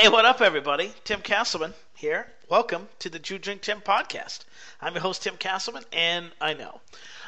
Hey, what up, everybody? Tim Castleman here. Welcome to the Two Drink Tim podcast. I'm your host, Tim Castleman, and I know,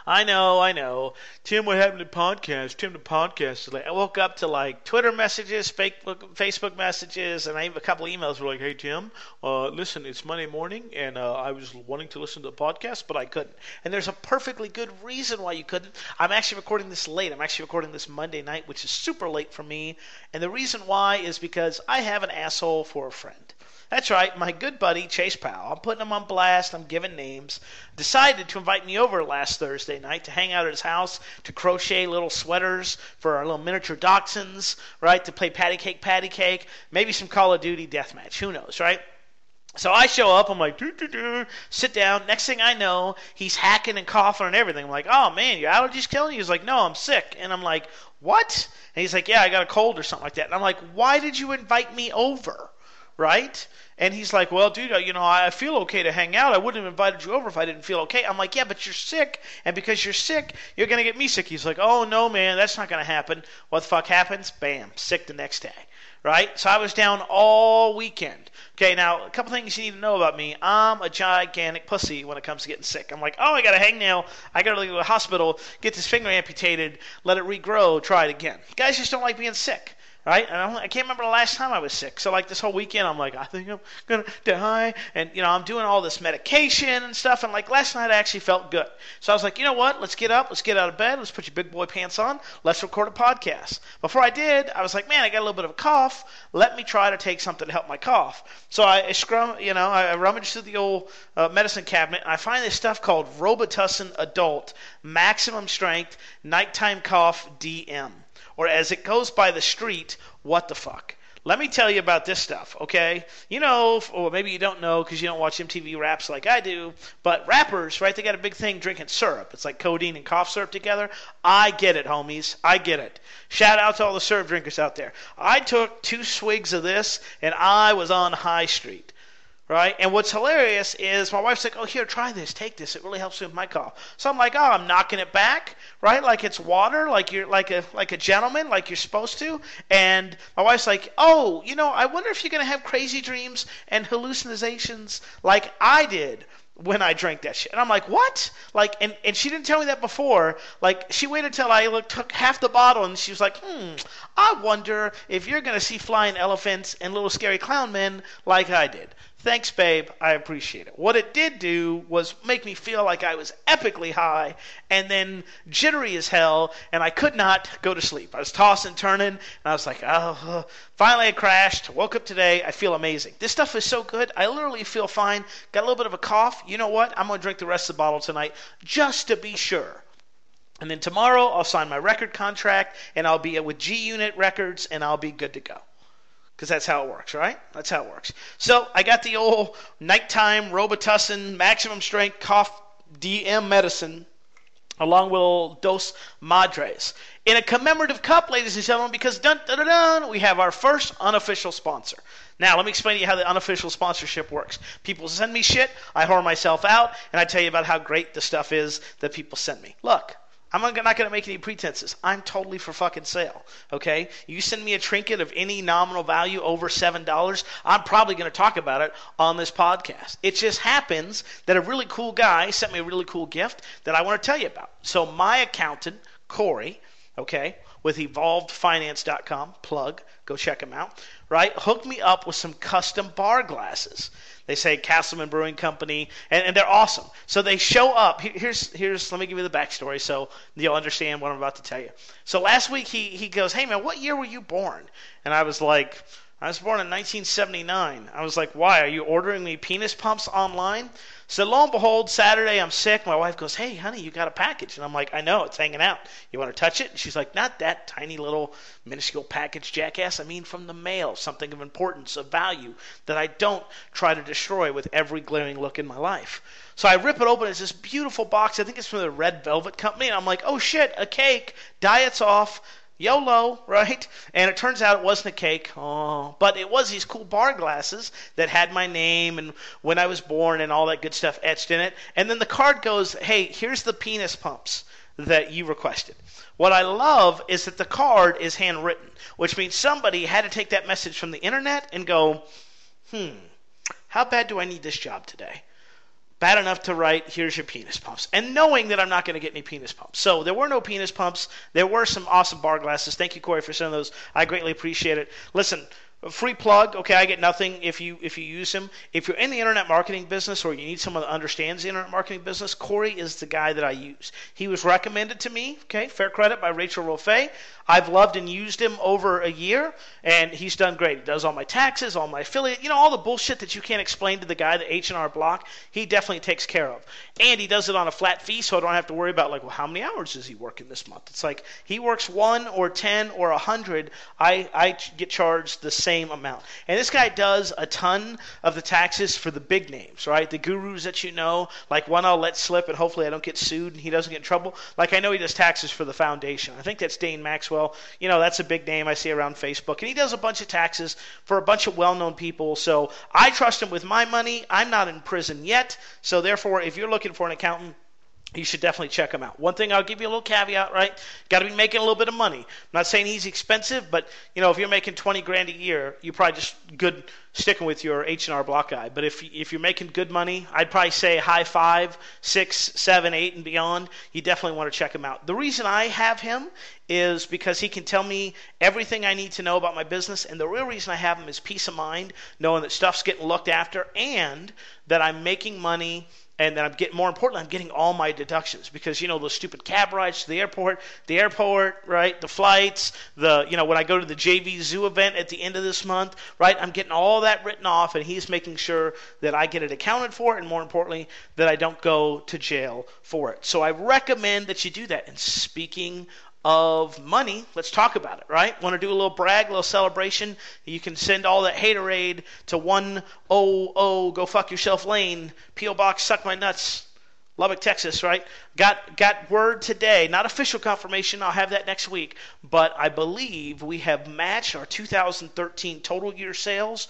I know, I know. Tim, what happened to podcast? Tim, the podcast. is Today. I woke up to like Twitter messages, Facebook, Facebook messages, and I have a couple emails were like, "Hey, Tim, uh, listen, it's Monday morning, and uh, I was wanting to listen to the podcast, but I couldn't. And there's a perfectly good reason why you couldn't. I'm actually recording this late. I'm actually recording this Monday night, which is super late for me. And the reason why is because I have an asshole for a friend. That's right, my good buddy Chase Powell. I'm putting him on blast. I'm giving names. Decided to invite me over last Thursday night to hang out at his house to crochet little sweaters for our little miniature dachshunds, right? To play patty cake, patty cake, maybe some Call of Duty deathmatch. Who knows, right? So I show up, I'm like, doo, doo, doo, sit down. Next thing I know, he's hacking and coughing and everything. I'm like, oh man, your allergies killing you? He's like, no, I'm sick. And I'm like, what? And he's like, yeah, I got a cold or something like that. And I'm like, why did you invite me over? Right? And he's like, well, dude, you know, I feel okay to hang out. I wouldn't have invited you over if I didn't feel okay. I'm like, yeah, but you're sick. And because you're sick, you're going to get me sick. He's like, oh, no, man, that's not going to happen. What the fuck happens? Bam, sick the next day. Right? So I was down all weekend. Okay, now, a couple things you need to know about me. I'm a gigantic pussy when it comes to getting sick. I'm like, oh, I got a hangnail. I got to go to the hospital, get this finger amputated, let it regrow, try it again. Guys just don't like being sick right? And I can't remember the last time I was sick. So like this whole weekend, I'm like, I think I'm gonna die, and you know, I'm doing all this medication and stuff. And like last night, I actually felt good. So I was like, you know what? Let's get up, let's get out of bed, let's put your big boy pants on, let's record a podcast. Before I did, I was like, man, I got a little bit of a cough. Let me try to take something to help my cough. So I, I scrum, you know, I rummaged through the old uh, medicine cabinet, and I find this stuff called Robitussin Adult Maximum Strength Nighttime Cough DM or as it goes by the street, what the fuck. Let me tell you about this stuff, okay? You know, or maybe you don't know because you don't watch MTV raps like I do, but rappers, right, they got a big thing drinking syrup. It's like codeine and cough syrup together. I get it, homies. I get it. Shout out to all the syrup drinkers out there. I took two swigs of this and I was on High Street right? And what's hilarious is my wife's like, "Oh, here, try this, take this. It really helps me with my cough." So I'm like, "Oh, I'm knocking it back, right? Like it's water, like you're like a like a gentleman, like you're supposed to." And my wife's like, "Oh, you know, I wonder if you're gonna have crazy dreams and hallucinations like I did." when I drank that shit. And I'm like, what? Like, and, and she didn't tell me that before. Like, she waited till I look, took half the bottle and she was like, hmm, I wonder if you're going to see flying elephants and little scary clown men like I did. Thanks, babe. I appreciate it. What it did do was make me feel like I was epically high and then jittery as hell, and I could not go to sleep. I was tossing, turning, and I was like, oh. Finally, I crashed. Woke up today. I feel amazing. This stuff is so good. I literally feel fine. Got a little bit of a cough. You know what? I'm going to drink the rest of the bottle tonight just to be sure. And then tomorrow, I'll sign my record contract, and I'll be with G Unit Records, and I'll be good to go because that's how it works, right? That's how it works. So I got the old nighttime Robitussin maximum strength cough DM medicine along with Dos Madres in a commemorative cup, ladies and gentlemen, because dun, dun, dun, dun, we have our first unofficial sponsor. Now, let me explain to you how the unofficial sponsorship works. People send me shit, I whore myself out, and I tell you about how great the stuff is that people send me. Look, I'm not going to make any pretenses. I'm totally for fucking sale. Okay? You send me a trinket of any nominal value over $7, I'm probably going to talk about it on this podcast. It just happens that a really cool guy sent me a really cool gift that I want to tell you about. So, my accountant, Corey, okay, with evolvedfinance.com, plug, go check him out, right? Hooked me up with some custom bar glasses. They say Castleman Brewing Company, and, and they're awesome. So they show up. Here's here's let me give you the backstory so you'll understand what I'm about to tell you. So last week he he goes, "Hey man, what year were you born?" And I was like, "I was born in 1979." I was like, "Why? Are you ordering me penis pumps online?" So lo and behold, Saturday I'm sick. My wife goes, "Hey, honey, you got a package?" And I'm like, "I know, it's hanging out. You want to touch it?" And she's like, "Not that tiny little minuscule package, jackass. I mean from the mail, something of importance, of value that I don't try to destroy with every glaring look in my life." So I rip it open. It's this beautiful box. I think it's from the Red Velvet Company, and I'm like, "Oh shit, a cake. Diet's off." YOLO, right? And it turns out it wasn't a cake. Oh, but it was these cool bar glasses that had my name and when I was born and all that good stuff etched in it. And then the card goes, "Hey, here's the penis pumps." that you requested. What I love is that the card is handwritten, which means somebody had to take that message from the internet and go, hmm, how bad do I need this job today? Bad enough to write, here's your penis pumps. And knowing that I'm not going to get any penis pumps. So there were no penis pumps. There were some awesome bar glasses. Thank you, Corey, for sending those. I greatly appreciate it. Listen, free plug okay i get nothing if you if you use him. If you're in the internet marketing business or you need someone that understands the internet marketing business corey is the guy that i use. He was recommended to me okay fair credit by rachel Rofe. i've loved and used him over a year and he's done great. He does all my taxes all my affiliate you know all the bullshit that you can't explain to the guy the h&r block he definitely takes care of. And he does it on a flat fee so i don't have to worry about like well how many hours is he working this month? It's like he works one or ten or a hundred i i get charged the same same amount. And this guy does a ton of the taxes for the big names, right? The gurus that you know, like one I'll let slip and hopefully I don't get sued and he doesn't get in trouble. Like I know he does taxes for the foundation. I think that's Dane Maxwell. You know, that's a big name I see around Facebook. And he does a bunch of taxes for a bunch of well known people. So I trust him with my money. I'm not in prison yet. So therefore, if you're looking for an accountant, you should definitely check him out. One thing I'll give you a little caveat, right? Got to be making a little bit of money. I'm not saying he's expensive, but you know, if you're making 20 grand a year, you're probably just good sticking with your H&R Block guy. But if if you're making good money, I'd probably say high five, six, seven, eight, and beyond. You definitely want to check him out. The reason I have him is because he can tell me everything I need to know about my business, and the real reason I have him is peace of mind, knowing that stuff's getting looked after, and that I'm making money and then I'm getting more importantly, I'm getting all my deductions because you know those stupid cab rides to the airport, the airport, right, the flights, the you know when I go to the JV Zoo event at the end of this month, right, I'm getting all that written off, and he's making sure that I get it accounted for, and more importantly, that I don't go to jail for it. So I recommend that you do that. And speaking of money, let's talk about it, right? Want to do a little brag, a little celebration? You can send all that haterade to 100 Go Fuck Yourself Lane, P.O. Box Suck My Nuts, Lubbock, Texas, right? Got got word today, not official confirmation. I'll have that next week, but I believe we have matched our 2013 total year sales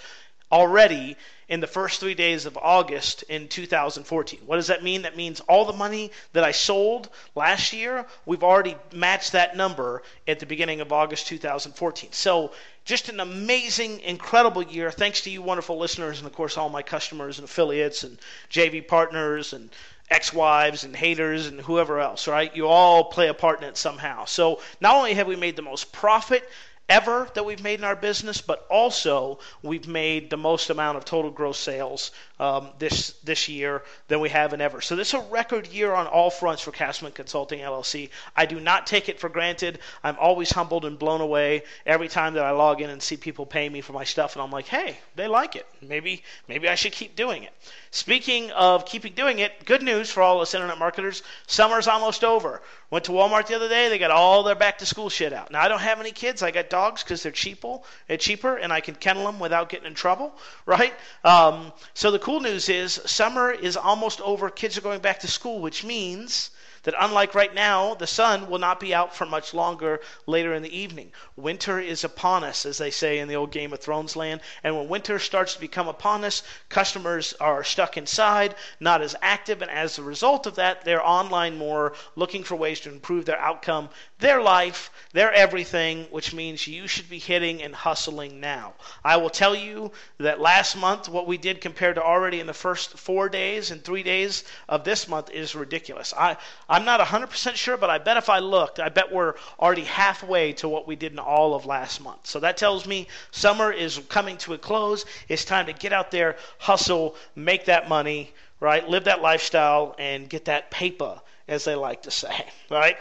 already in the first three days of August in 2014. What does that mean? That means all the money that I sold last year, we've already matched that number at the beginning of August 2014. So just an amazing, incredible year. Thanks to you, wonderful listeners, and of course, all my customers and affiliates and JV partners and ex-wives and haters and whoever else, right? You all play a part in it somehow. So not only have we made the most profit ever that we've made in our business, but also we've made the most amount of total gross sales um, this this year than we have in ever. So this is a record year on all fronts for Castleman Consulting LLC. I do not take it for granted. I'm always humbled and blown away every time that I log in and see people pay me for my stuff, and I'm like, hey, they like it. Maybe maybe I should keep doing it. Speaking of keeping doing it, good news for all us internet marketers: summer's almost over. Went to Walmart the other day. They got all their back to school shit out. Now I don't have any kids. I got dogs because they're cheaper, they're cheaper, and I can kennel them without getting in trouble, right? Um, so the cool cool news is summer is almost over. Kids are going back to school, which means that unlike right now, the sun will not be out for much longer later in the evening. Winter is upon us, as they say in the old Game of Thrones land. And when winter starts to become upon us, customers are stuck inside, not as active, and as a result of that, they're online more, looking for ways to improve their outcome, their life, their everything, which means you should be hitting and hustling now. I will tell you that last month, what we did compared to already in the first four days and three days of this month is ridiculous. I, I'm not 100% sure, but I bet if I looked, I bet we're already halfway to what we did in all of last month. So that tells me summer is coming to a close. It's time to get out there, hustle, make that money, right? Live that lifestyle and get that paper, as they like to say, right?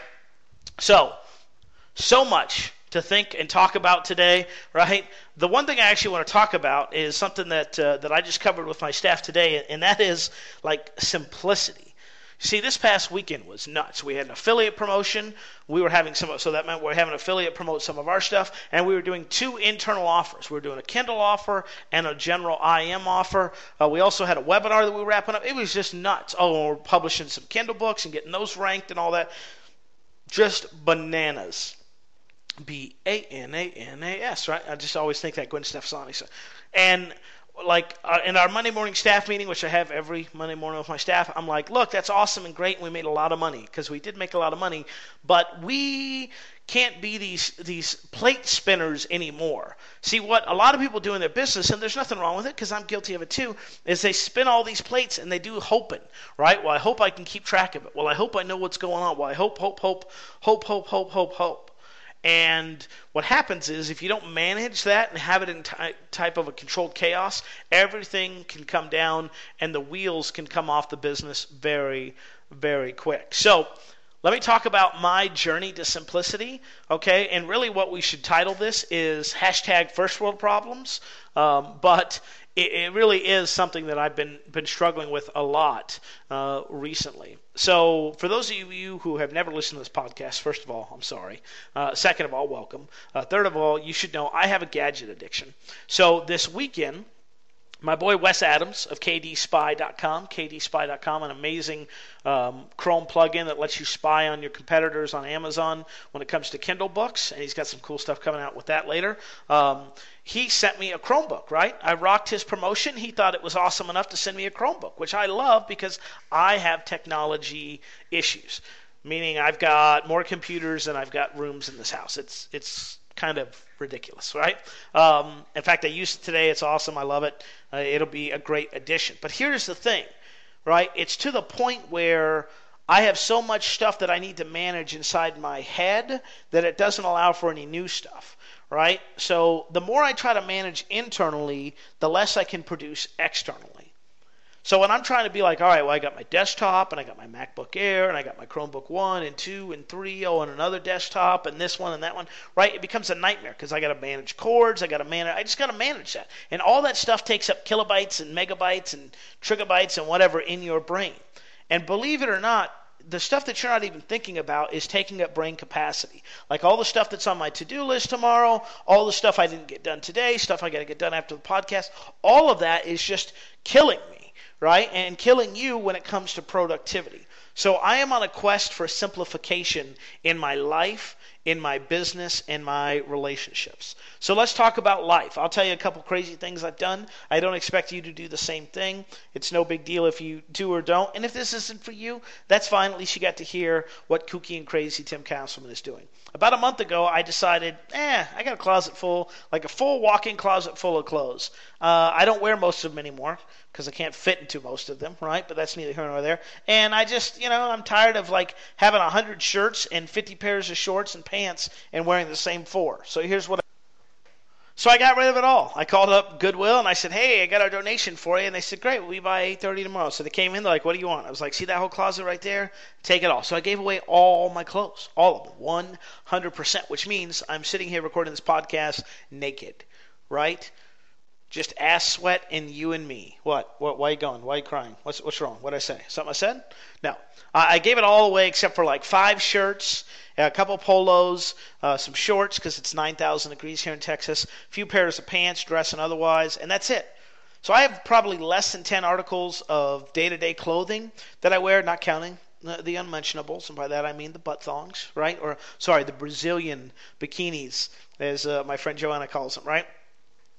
So, so much to think and talk about today, right? The one thing I actually want to talk about is something that uh, that I just covered with my staff today, and that is like simplicity. See, this past weekend was nuts. We had an affiliate promotion. We were having some, so that meant we we're having an affiliate promote some of our stuff, and we were doing two internal offers. We were doing a Kindle offer and a general IM offer. Uh, we also had a webinar that we were wrapping up. It was just nuts. Oh, we're publishing some Kindle books and getting those ranked and all that. Just bananas. B A N A N A S, right? I just always think that Gwen Stefani. And like uh, in our Monday morning staff meeting, which I have every Monday morning with my staff, I'm like, look, that's awesome and great, and we made a lot of money because we did make a lot of money, but we can't be these these plate spinners anymore. See what a lot of people do in their business, and there's nothing wrong with it because I'm guilty of it too, is they spin all these plates and they do hoping, right? Well, I hope I can keep track of it. Well, I hope I know what's going on. Well, I hope, hope, hope, hope, hope, hope, hope, hope. And what happens is if you don't manage that and have it in ty- type of a controlled chaos, everything can come down and the wheels can come off the business very, very quick. So let me talk about my journey to simplicity, okay? And really, what we should title this is hashtag first world problems. Um, but it, it, really is something that I've been been struggling with a lot uh, recently. So, for those of you who have never listened to this podcast, first of all, I'm sorry. Uh, second of all, welcome. Uh, third of all, you should know I have a gadget addiction. So, this weekend, my boy Wes Adams of KDSpy.com, KDSpy.com, an amazing um, Chrome plugin that lets you spy on your competitors on Amazon when it comes to Kindle books, and he's got some cool stuff coming out with that later. Um, he sent me a Chromebook, right? I rocked his promotion. He thought it was awesome enough to send me a Chromebook, which I love because I have technology issues. Meaning, I've got more computers than I've got rooms in this house. It's it's kind of ridiculous, right? Um, in fact, I used it today. It's awesome. I love it. Uh, it'll be a great addition. But here's the thing, right? It's to the point where I have so much stuff that I need to manage inside my head that it doesn't allow for any new stuff, right? So the more I try to manage internally, the less I can produce externally. So when I'm trying to be like, all right, well, I got my desktop and I got my MacBook Air and I got my Chromebook 1 and 2 and 3, oh, and another desktop and this one and that one, right? It becomes a nightmare because I got to manage cords, I got to manage, I just got to manage that. And all that stuff takes up kilobytes and megabytes and trigabytes and whatever in your brain. And believe it or not, the stuff that you're not even thinking about is taking up brain capacity. Like all the stuff that's on my to do list tomorrow, all the stuff I didn't get done today, stuff I got to get done after the podcast, all of that is just killing me right? And killing you when it comes to productivity. So I am on a quest for simplification in my life, in my business, and my relationships. So let's talk about life. I'll tell you a couple crazy things I've done. I don't expect you to do the same thing. It's no big deal if you do or don't. And if this isn't for you, that's fine. At least you got to hear what kooky and crazy Tim Castleman is doing. About a month ago, I decided, eh, I got a closet full, like a full walk-in closet full of clothes. Uh, I don't wear most of them anymore because I can't fit into most of them, right? But that's neither here nor there. And I just, you know, I'm tired of like having a hundred shirts and 50 pairs of shorts and pants and wearing the same four. So here's what. I So I got rid of it all. I called up Goodwill and I said, "Hey, I got a donation for you." And they said, "Great, we buy 8:30 tomorrow." So they came in, they're like, "What do you want?" I was like, "See that whole closet right there? Take it all." So I gave away all my clothes, all of them, 100%, which means I'm sitting here recording this podcast naked, right? Just ass sweat and you and me. What? What? Why are you going? Why are you crying? What's What's wrong? What did I say? Something I said? No. I gave it all away except for like five shirts, a couple polos, uh, some shorts because it's 9,000 degrees here in Texas, a few pairs of pants, dress and otherwise, and that's it. So I have probably less than 10 articles of day-to-day clothing that I wear, not counting the unmentionables, and by that I mean the butt thongs, right? Or sorry, the Brazilian bikinis, as uh, my friend Joanna calls them, right?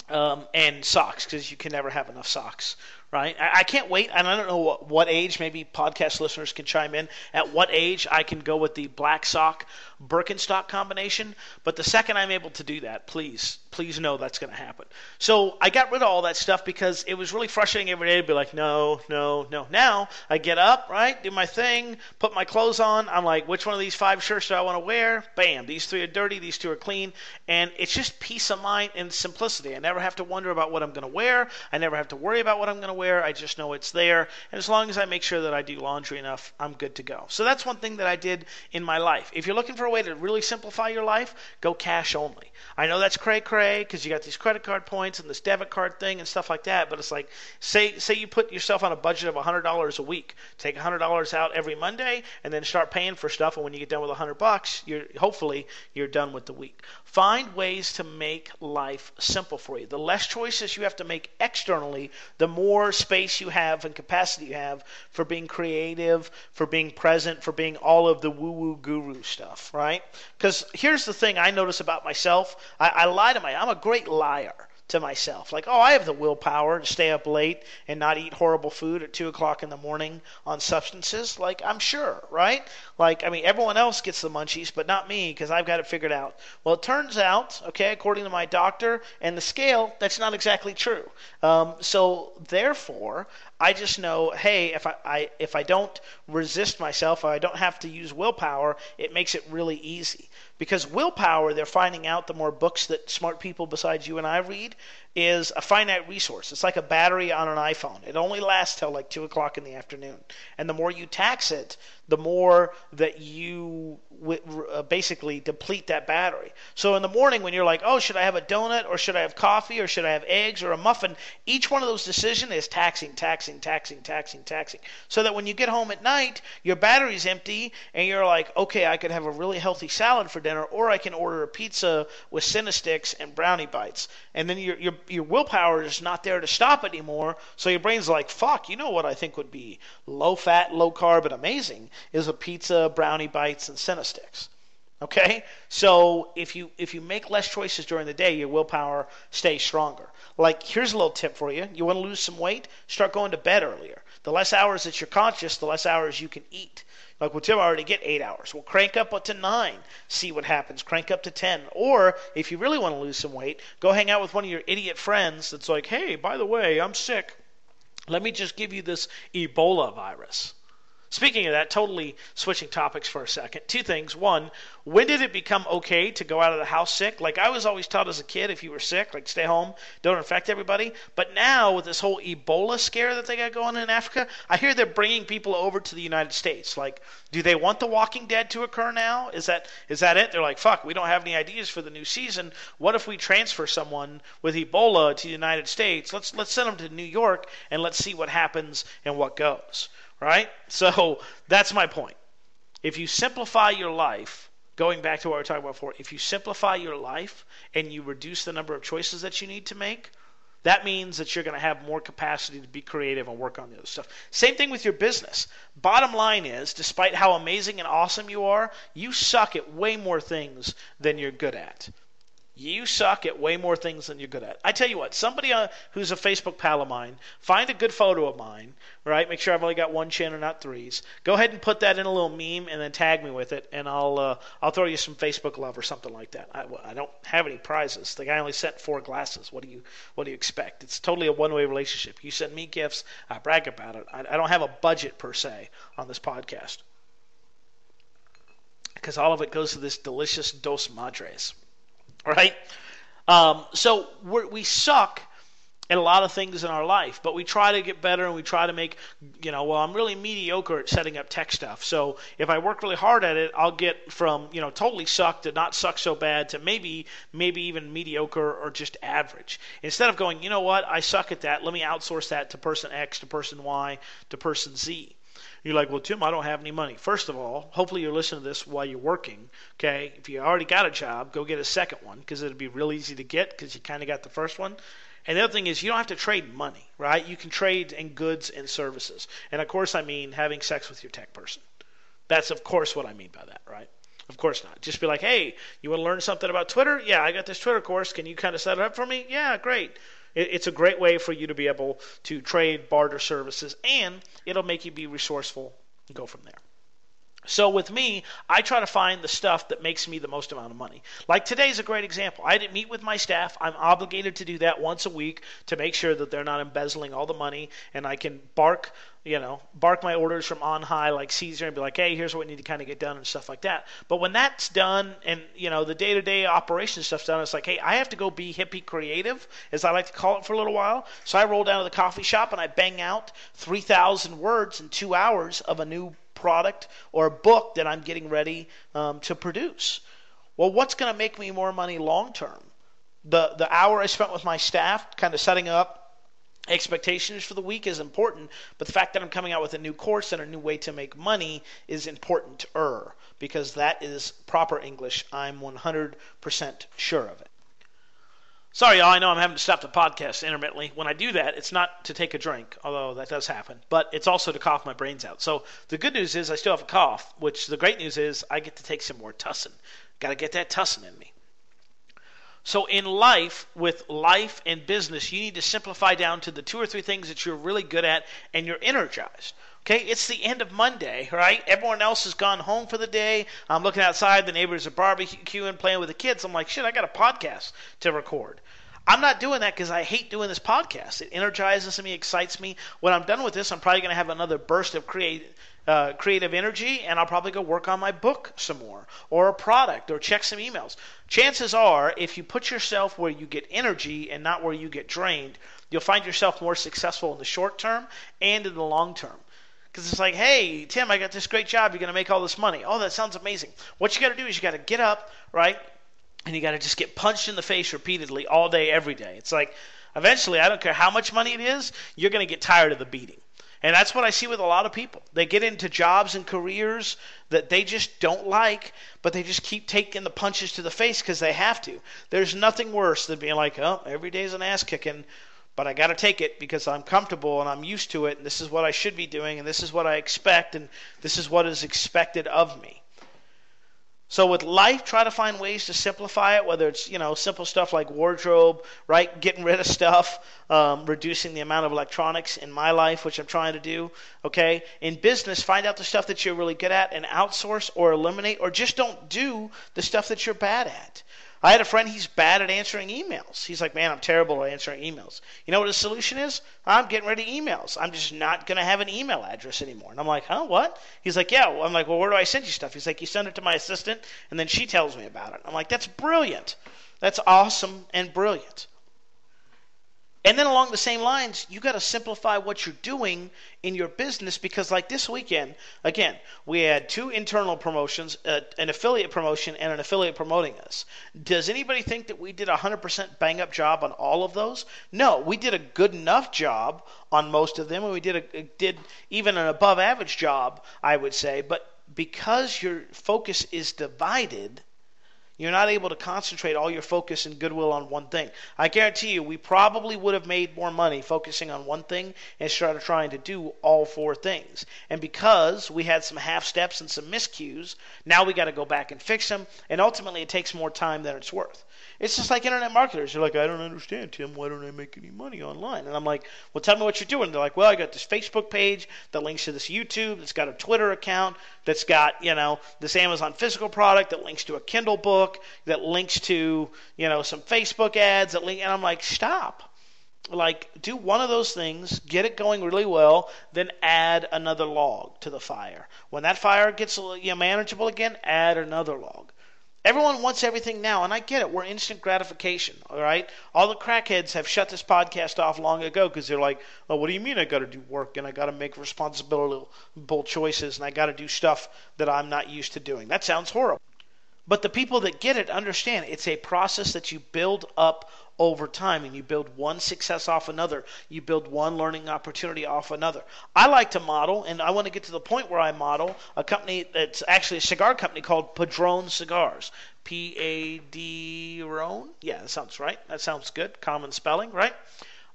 um, and socks because you can never have enough socks, right? I, I, can't wait, and I don't know what, what age. Maybe podcast listeners can chime in. At what age I can go with the black sock Birkenstock combination? But the second I'm able to do that, please, please know that's going to happen. So I got rid of all that stuff because it was really frustrating every day to be like, no, no, no. Now I get up, right, do my thing, put my clothes on. I'm like, which one of these five shirts do I want to wear? Bam, these three are dirty, these two are clean, and it's just peace of mind and simplicity. I never have to wonder about what I'm going to wear. I never have to worry about what I'm going to wear. I just know it's there. And as long as I make sure that I do laundry enough, I'm good to go. So that's one thing that I did in my life. If you're looking for a way to really simplify your life, go cash only. I know that's cray cray because you got these credit card points and this debit card thing and stuff like that. But it's like, say say you put yourself on a budget of $100 a week, take $100 out every Monday, and then start paying for stuff. And when you get done with 100 bucks, you're hopefully you're done with the week. Find ways to make life simple for you. The less choices you have to make externally, the more space you have and capacity you have for being creative, for being present, for being all of the woo woo guru stuff, right? Because here's the thing I notice about myself I, I lie to my, I'm a great liar. To myself. Like, oh, I have the willpower to stay up late and not eat horrible food at 2 o'clock in the morning on substances. Like, I'm sure, right? Like, I mean, everyone else gets the munchies, but not me because I've got it figured out. Well, it turns out, okay, according to my doctor and the scale, that's not exactly true. Um, so, therefore, I just know, hey, if I, I if I don't resist myself, or I don't have to use willpower, it makes it really easy. Because willpower, they're finding out the more books that smart people besides you and I read, is a finite resource. It's like a battery on an iPhone. It only lasts till like two o'clock in the afternoon. And the more you tax it, the more that you uh, basically deplete that battery. So in the morning, when you're like, oh, should I have a donut or should I have coffee or should I have eggs or a muffin? Each one of those decisions is taxing, taxing, taxing, taxing, taxing. So that when you get home at night, your battery's empty and you're like, okay, I could have a really healthy salad for dinner or I can order a pizza with Cinna sticks and brownie bites. And then your, your, your willpower is not there to stop anymore. So your brain's like, fuck, you know what I think would be low fat, low carb, and amazing is a pizza, brownie bites, and Cinnasticks. Okay, so if you if you make less choices during the day, your willpower stays stronger. Like here's a little tip for you: you want to lose some weight, start going to bed earlier. The less hours that you're conscious, the less hours you can eat. Like, well, Tim, I already get eight hours. Well, crank up to nine, see what happens. Crank up to ten. Or if you really want to lose some weight, go hang out with one of your idiot friends that's like, hey, by the way, I'm sick. Let me just give you this Ebola virus. Speaking of that, totally switching topics for a second. Two things. One, when did it become okay to go out of the house sick? Like I was always taught as a kid, if you were sick, like stay home, don't infect everybody. But now with this whole Ebola scare that they got going in Africa, I hear they're bringing people over to the United States. Like, do they want The Walking Dead to occur now? Is that is that it? They're like, fuck, we don't have any ideas for the new season. What if we transfer someone with Ebola to the United States? Let's let's send them to New York and let's see what happens and what goes right? So that's my point. If you simplify your life, going back to what we were talking about before, if you simplify your life and you reduce the number of choices that you need to make, that means that you're going to have more capacity to be creative and work on the other stuff. Same thing with your business. Bottom line is, despite how amazing and awesome you are, you suck at way more things than you're good at. You suck at way more things than you're good at. I tell you what, somebody uh, who's a Facebook pal of mine, find a good photo of mine, right? Make sure I've only got one chin and not threes. Go ahead and put that in a little meme and then tag me with it, and I'll uh, I'll throw you some Facebook love or something like that. I, I don't have any prizes. The guy only sent four glasses. What do you what do you expect? It's totally a one way relationship. You send me gifts, I brag about it. I, I don't have a budget per se on this podcast because all of it goes to this delicious dos madres right? Um, so we suck at a lot of things in our life, but we try to get better and we try to make, you know, well, I'm really mediocre at setting up tech stuff. So if I work really hard at it, I'll get from, you know, totally suck to not suck so bad to maybe, maybe even mediocre or just average. Instead of going, you know what, I suck at that, let me outsource that to person X, to person Y, to person Z. You're like, well, Tim, I don't have any money. First of all, hopefully you're listening to this while you're working. Okay, if you already got a job, go get a second one because it'll be real easy to get because you kind of got the first one. And the other thing is, you don't have to trade money, right? You can trade in goods and services. And of course, I mean having sex with your tech person. That's of course what I mean by that, right? Of course not. Just be like, hey, you want to learn something about Twitter? Yeah, I got this Twitter course. Can you kind of set it up for me? Yeah, great. It's a great way for you to be able to trade, barter services, and it'll make you be resourceful and go from there. So with me, I try to find the stuff that makes me the most amount of money. Like today's a great example. I didn't meet with my staff. I'm obligated to do that once a week to make sure that they're not embezzling all the money and I can bark, you know, bark my orders from on high like Caesar and be like, "Hey, here's what we need to kind of get done" and stuff like that. But when that's done and, you know, the day-to-day operation stuff's done, it's like, "Hey, I have to go be hippie creative," as I like to call it for a little while. So I roll down to the coffee shop and I bang out 3,000 words in 2 hours of a new product or book that I'm getting ready um, to produce. Well, what's going to make me more money long term? The the hour I spent with my staff, kind of setting up expectations for the week is important, but the fact that I'm coming out with a new course and a new way to make money is important er because that is proper English. I'm 100% sure of it. Sorry, y'all. I know I'm having to stop the podcast intermittently. When I do that, it's not to take a drink, although that does happen, but it's also to cough my brains out. So the good news is I still have a cough, which the great news is I get to take some more tussin. Got to get that tussin in me. So in life, with life and business, you need to simplify down to the two or three things that you're really good at and you're energized. Okay, it's the end of Monday, right? Everyone else has gone home for the day. I'm looking outside, the neighbors are barbecuing, playing with the kids. I'm like, shit, I got a podcast to record. I'm not doing that because I hate doing this podcast. It energizes me, excites me. When I'm done with this, I'm probably going to have another burst of create, uh, creative energy, and I'll probably go work on my book some more, or a product, or check some emails. Chances are, if you put yourself where you get energy and not where you get drained, you'll find yourself more successful in the short term and in the long term. Because it's like, hey, Tim, I got this great job. You're going to make all this money. Oh, that sounds amazing. What you got to do is you got to get up, right? And you got to just get punched in the face repeatedly all day, every day. It's like, eventually, I don't care how much money it is, you're going to get tired of the beating. And that's what I see with a lot of people. They get into jobs and careers that they just don't like, but they just keep taking the punches to the face because they have to. There's nothing worse than being like, oh, every day's an ass kicking but I got to take it because I'm comfortable and I'm used to it, and this is what I should be doing, and this is what I expect, and this is what is expected of me. So with life, try to find ways to simplify it, whether it's you know simple stuff like wardrobe, right, getting rid of stuff, um, reducing the amount of electronics in my life, which I'm trying to do. Okay, in business, find out the stuff that you're really good at and outsource or eliminate, or just don't do the stuff that you're bad at. I had a friend, he's bad at answering emails. He's like, man, I'm terrible at answering emails. You know what his solution is? I'm getting rid of emails. I'm just not going to have an email address anymore. And I'm like, huh, what? He's like, yeah. I'm like, well, where do I send you stuff? He's like, you send it to my assistant, and then she tells me about it. I'm like, that's brilliant. That's awesome and brilliant. And then along the same lines, you got to simplify what you're doing in your business because, like this weekend, again, we had two internal promotions, uh, an affiliate promotion, and an affiliate promoting us. Does anybody think that we did a 100% bang up job on all of those? No, we did a good enough job on most of them, and we did a did even an above average job, I would say. But because your focus is divided you're not able to concentrate all your focus and goodwill on one thing. I guarantee you, we probably would have made more money focusing on one thing instead of trying to do all four things. And because we had some half steps and some miscues, now we got to go back and fix them. And ultimately, it takes more time than it's worth. It's just like internet marketers. They're like, I don't understand, Tim. Why don't I make any money online? And I'm like, well, tell me what you're doing. They're like, well, I got this Facebook page that links to this YouTube. That's got a Twitter account. That's got, you know, this Amazon physical product that links to a Kindle book that links to, you know, some Facebook ads that link. And I'm like, stop like do one of those things get it going really well then add another log to the fire when that fire gets you know, manageable again add another log Everyone wants everything now, and I get it. We're instant gratification, all right? All the crackheads have shut this podcast off long ago because they're like, oh, what do you mean I got to do work and I got to make responsible choices and I got to do stuff that I'm not used to doing? That sounds horrible. But the people that get it understand it's a process that you build up over time and you build one success off another. You build one learning opportunity off another. I like to model, and I want to get to the point where I model a company that's actually a cigar company called Padron Cigars. P A D R O N? Yeah, that sounds right. That sounds good. Common spelling, right?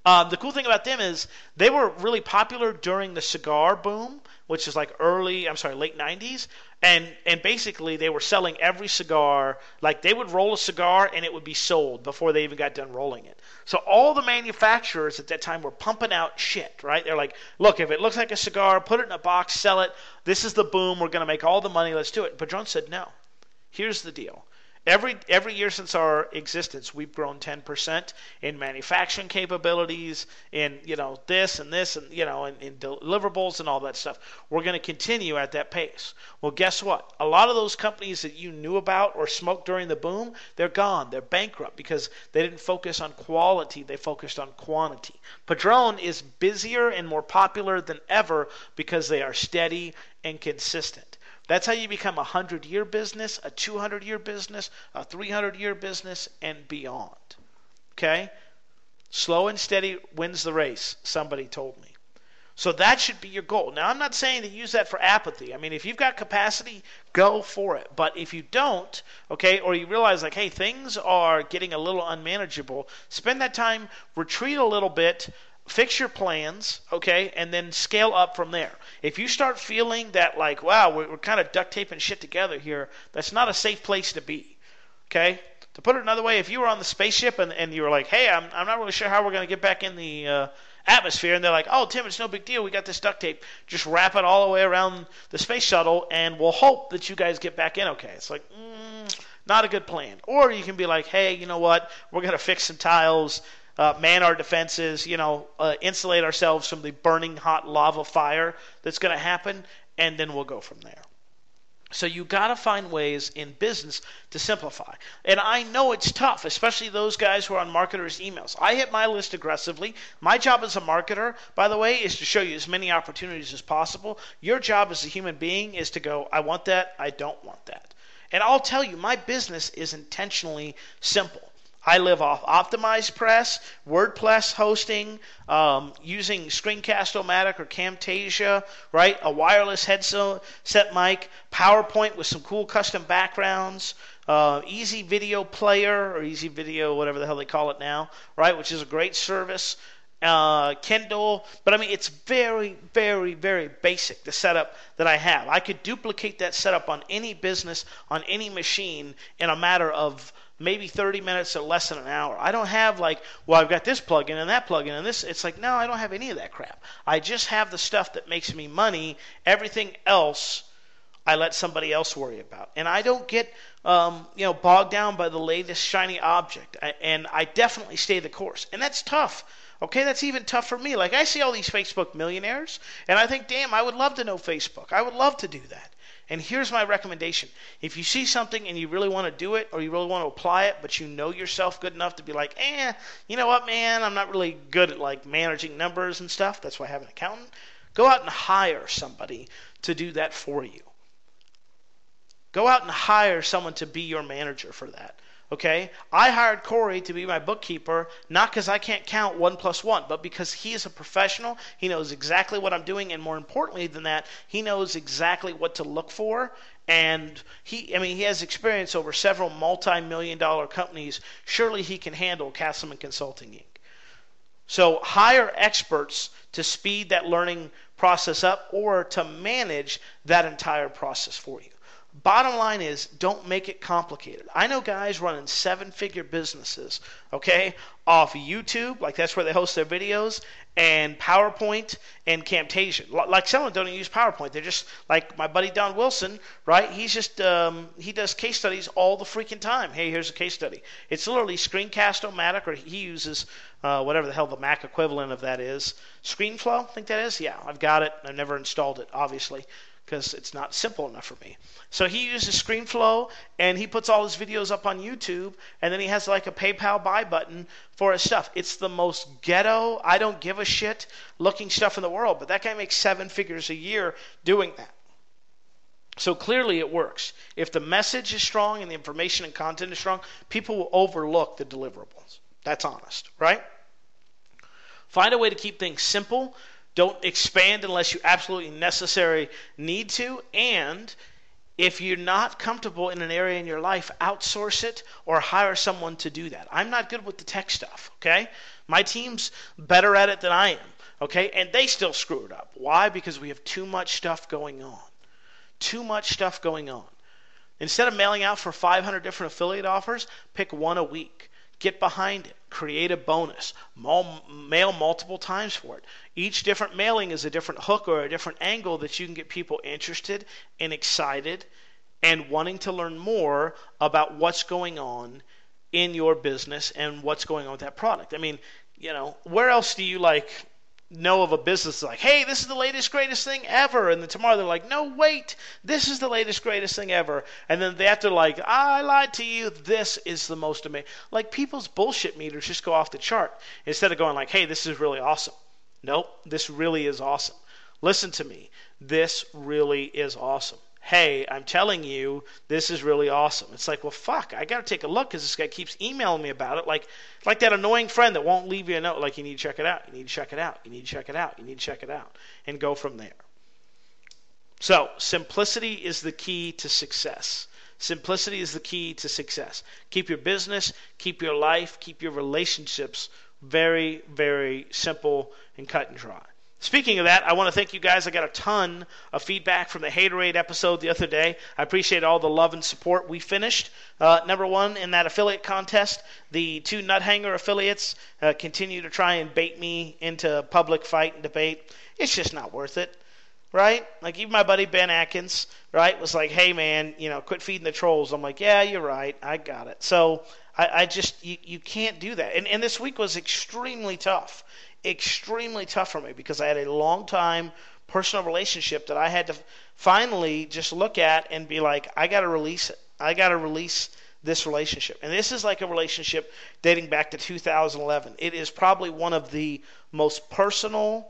Um, the cool thing about them is they were really popular during the cigar boom, which is like early, I'm sorry, late 90s and and basically they were selling every cigar like they would roll a cigar and it would be sold before they even got done rolling it. So all the manufacturers at that time were pumping out shit right? They're like look if it looks like a cigar put it in a box sell it. This is the boom. We're going to make all the money. Let's do it. Padron said no. Here's the deal Every every year since our existence, we've grown 10% in manufacturing capabilities, in you know this and this and you know in, in deliverables and all that stuff. We're going to continue at that pace. Well, guess what? A lot of those companies that you knew about or smoked during the boom, they're gone. They're bankrupt because they didn't focus on quality. They focused on quantity. Padron is busier and more popular than ever because they are steady and consistent. That's how you become a 100 year business, a 200 year business, a 300 year business, and beyond. Okay? Slow and steady wins the race, somebody told me. So that should be your goal. Now, I'm not saying to use that for apathy. I mean, if you've got capacity, go for it. But if you don't, okay, or you realize, like, hey, things are getting a little unmanageable, spend that time, retreat a little bit, fix your plans, okay, and then scale up from there. If you start feeling that, like, wow, we're, we're kind of duct taping shit together here, that's not a safe place to be, okay? To put it another way, if you were on the spaceship and, and you were like, hey, I'm, I'm not really sure how we're going to get back in the uh, atmosphere, and they're like, oh, Tim, it's no big deal. We got this duct tape. Just wrap it all the way around the space shuttle, and we'll hope that you guys get back in okay. It's like, mm, not a good plan. Or you can be like, hey, you know what? We're going to fix some tiles. Uh, man our defenses, you know, uh, insulate ourselves from the burning hot lava fire that's going to happen, and then we'll go from there. So you got to find ways in business to simplify. And I know it's tough, especially those guys who are on marketers' emails. I hit my list aggressively. My job as a marketer, by the way, is to show you as many opportunities as possible. Your job as a human being is to go, I want that, I don't want that. And I'll tell you, my business is intentionally simple. I live off OptimizePress, WordPress hosting, um, using Screencast-O-Matic or Camtasia, right? A wireless headset mic, PowerPoint with some cool custom backgrounds, uh, Easy Video Player or Easy Video, whatever the hell they call it now, right? Which is a great service. Uh, Kindle, but I mean, it's very, very, very basic, the setup that I have. I could duplicate that setup on any business, on any machine in a matter of maybe 30 minutes or less than an hour. I don't have like, well, I've got this plugin and that plugin and this. It's like, no, I don't have any of that crap. I just have the stuff that makes me money. Everything else, I let somebody else worry about. And I don't get, um, you know, bogged down by the latest shiny object. I, and I definitely stay the course. And that's tough. Okay, that's even tough for me. Like I see all these Facebook millionaires, and I think, damn, I would love to know Facebook. I would love to do that. And here's my recommendation. If you see something and you really want to do it or you really want to apply it, but you know yourself good enough to be like, eh, you know what, man, I'm not really good at like managing numbers and stuff. That's why I have an accountant. Go out and hire somebody to do that for you. Go out and hire someone to be your manager for that. Okay? I hired Corey to be my bookkeeper, not because I can't count one plus one, but because he is a professional. He knows exactly what I'm doing, and more importantly than that, he knows exactly what to look for. And he, I mean, he has experience over several multi million dollar companies. Surely he can handle Castleman Consulting Inc. So hire experts to speed that learning process up or to manage that entire process for you. Bottom line is, don't make it complicated. I know guys running seven figure businesses, okay, off YouTube, like that's where they host their videos, and PowerPoint and Camtasia. Like some of them don't even use PowerPoint. They're just like my buddy Don Wilson, right? He's just, um, he does case studies all the freaking time. Hey, here's a case study. It's literally Screencast-O-Matic, or he uses uh, whatever the hell the Mac equivalent of that is. ScreenFlow, I think that is? Yeah, I've got it. I've never installed it, obviously because it's not simple enough for me. So he uses ScreenFlow and he puts all his videos up on YouTube and then he has like a PayPal buy button for his stuff. It's the most ghetto, I don't give a shit looking stuff in the world, but that guy makes seven figures a year doing that. So clearly it works. If the message is strong and the information and content is strong, people will overlook the deliverables. That's honest, right? Find a way to keep things simple don't expand unless you absolutely necessary need to. And if you're not comfortable in an area in your life, outsource it or hire someone to do that. I'm not good with the tech stuff, okay? My team's better at it than I am, okay? And they still screw it up. Why? Because we have too much stuff going on. Too much stuff going on. Instead of mailing out for 500 different affiliate offers, pick one a week. Get behind it. Create a bonus. Mail multiple times for it. Each different mailing is a different hook or a different angle that you can get people interested and excited and wanting to learn more about what's going on in your business and what's going on with that product. I mean, you know, where else do you like know of a business like, hey, this is the latest, greatest thing ever. And then tomorrow they're like, no, wait, this is the latest, greatest thing ever. And then they have to like, I lied to you. This is the most amazing. Like people's bullshit meters just go off the chart instead of going like, hey, this is really awesome. Nope, this really is awesome. Listen to me. This really is awesome hey, I'm telling you, this is really awesome. It's like, well, fuck, I got to take a look because this guy keeps emailing me about it. Like, like that annoying friend that won't leave you a note. Like, you need to check it out. You need to check it out. You need to check it out. You need to check it out, and go from there. So, simplicity is the key to success. Simplicity is the key to success. Keep your business, keep your life, keep your relationships very, very simple and cut and dry. Speaking of that, I want to thank you guys. I got a ton of feedback from the Haterade episode the other day. I appreciate all the love and support. We finished uh, number one in that affiliate contest. The two Nuthanger affiliates uh, continue to try and bait me into public fight and debate. It's just not worth it, right? Like even my buddy Ben Atkins, right, was like, "Hey man, you know, quit feeding the trolls." I'm like, "Yeah, you're right. I got it." So I, I just you, you can't do that. And and this week was extremely tough extremely tough for me because I had a long time personal relationship that I had to finally just look at and be like, I got to release it. I got to release this relationship. And this is like a relationship dating back to 2011. It is probably one of the most personal,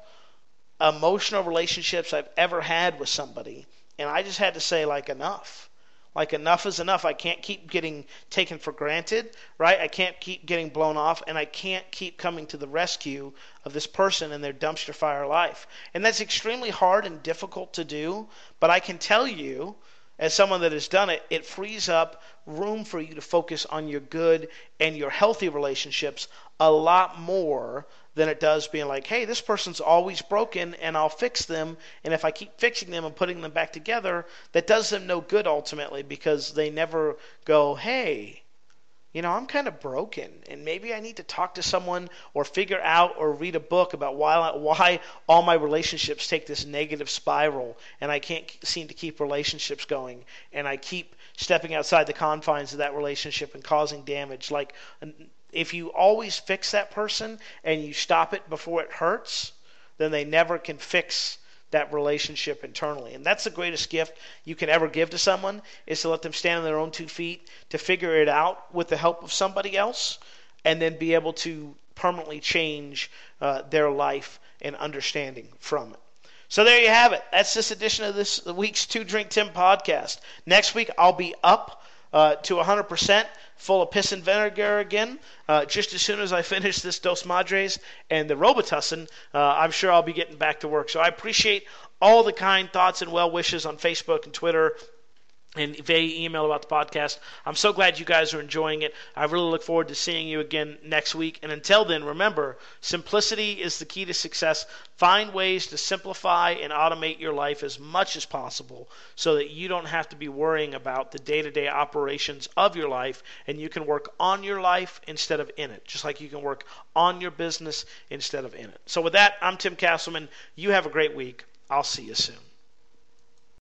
emotional relationships I've ever had with somebody. And I just had to say, like, enough. Like enough is enough. I can't keep getting taken for granted, right? I can't keep getting blown off, and I can't keep coming to the rescue of this person in their dumpster fire life. And that's extremely hard and difficult to do, but I can tell you, as someone that has done it, it frees up room for you to focus on your good and your healthy relationships a lot more than it does being like, hey, this person's always broken and I'll fix them. And if I keep fixing them and putting them back together, that does them no good ultimately because they never go, hey, you know, I'm kind of broken and maybe I need to talk to someone or figure out or read a book about why, why all my relationships take this negative spiral and I can't seem to keep relationships going and I keep stepping outside the confines of that relationship and causing damage. Like, if you always fix that person and you stop it before it hurts, then they never can fix that relationship internally. And that's the greatest gift you can ever give to someone is to let them stand on their own two feet, to figure it out with the help of somebody else, and then be able to permanently change uh, their life and understanding from it. So there you have it. That's this edition of this week's Two Drink Tim podcast. Next week I'll be up uh, to 100% full of piss and vinegar again. Uh, just as soon as I finish this Dos Madres and the Robitussin, uh, I'm sure I'll be getting back to work. So I appreciate all the kind thoughts and well wishes on Facebook and Twitter and via email about the podcast. I'm so glad you guys are enjoying it. I really look forward to seeing you again next week. And until then, remember simplicity is the key to success. Find ways to simplify and automate your life as much as possible so that you don't have to be worrying about the day to day operations of your life and you can work on your life instead of in it, just like you can work on your business instead of in it. So, with that, I'm Tim Castleman. You have a great week. I'll see you soon.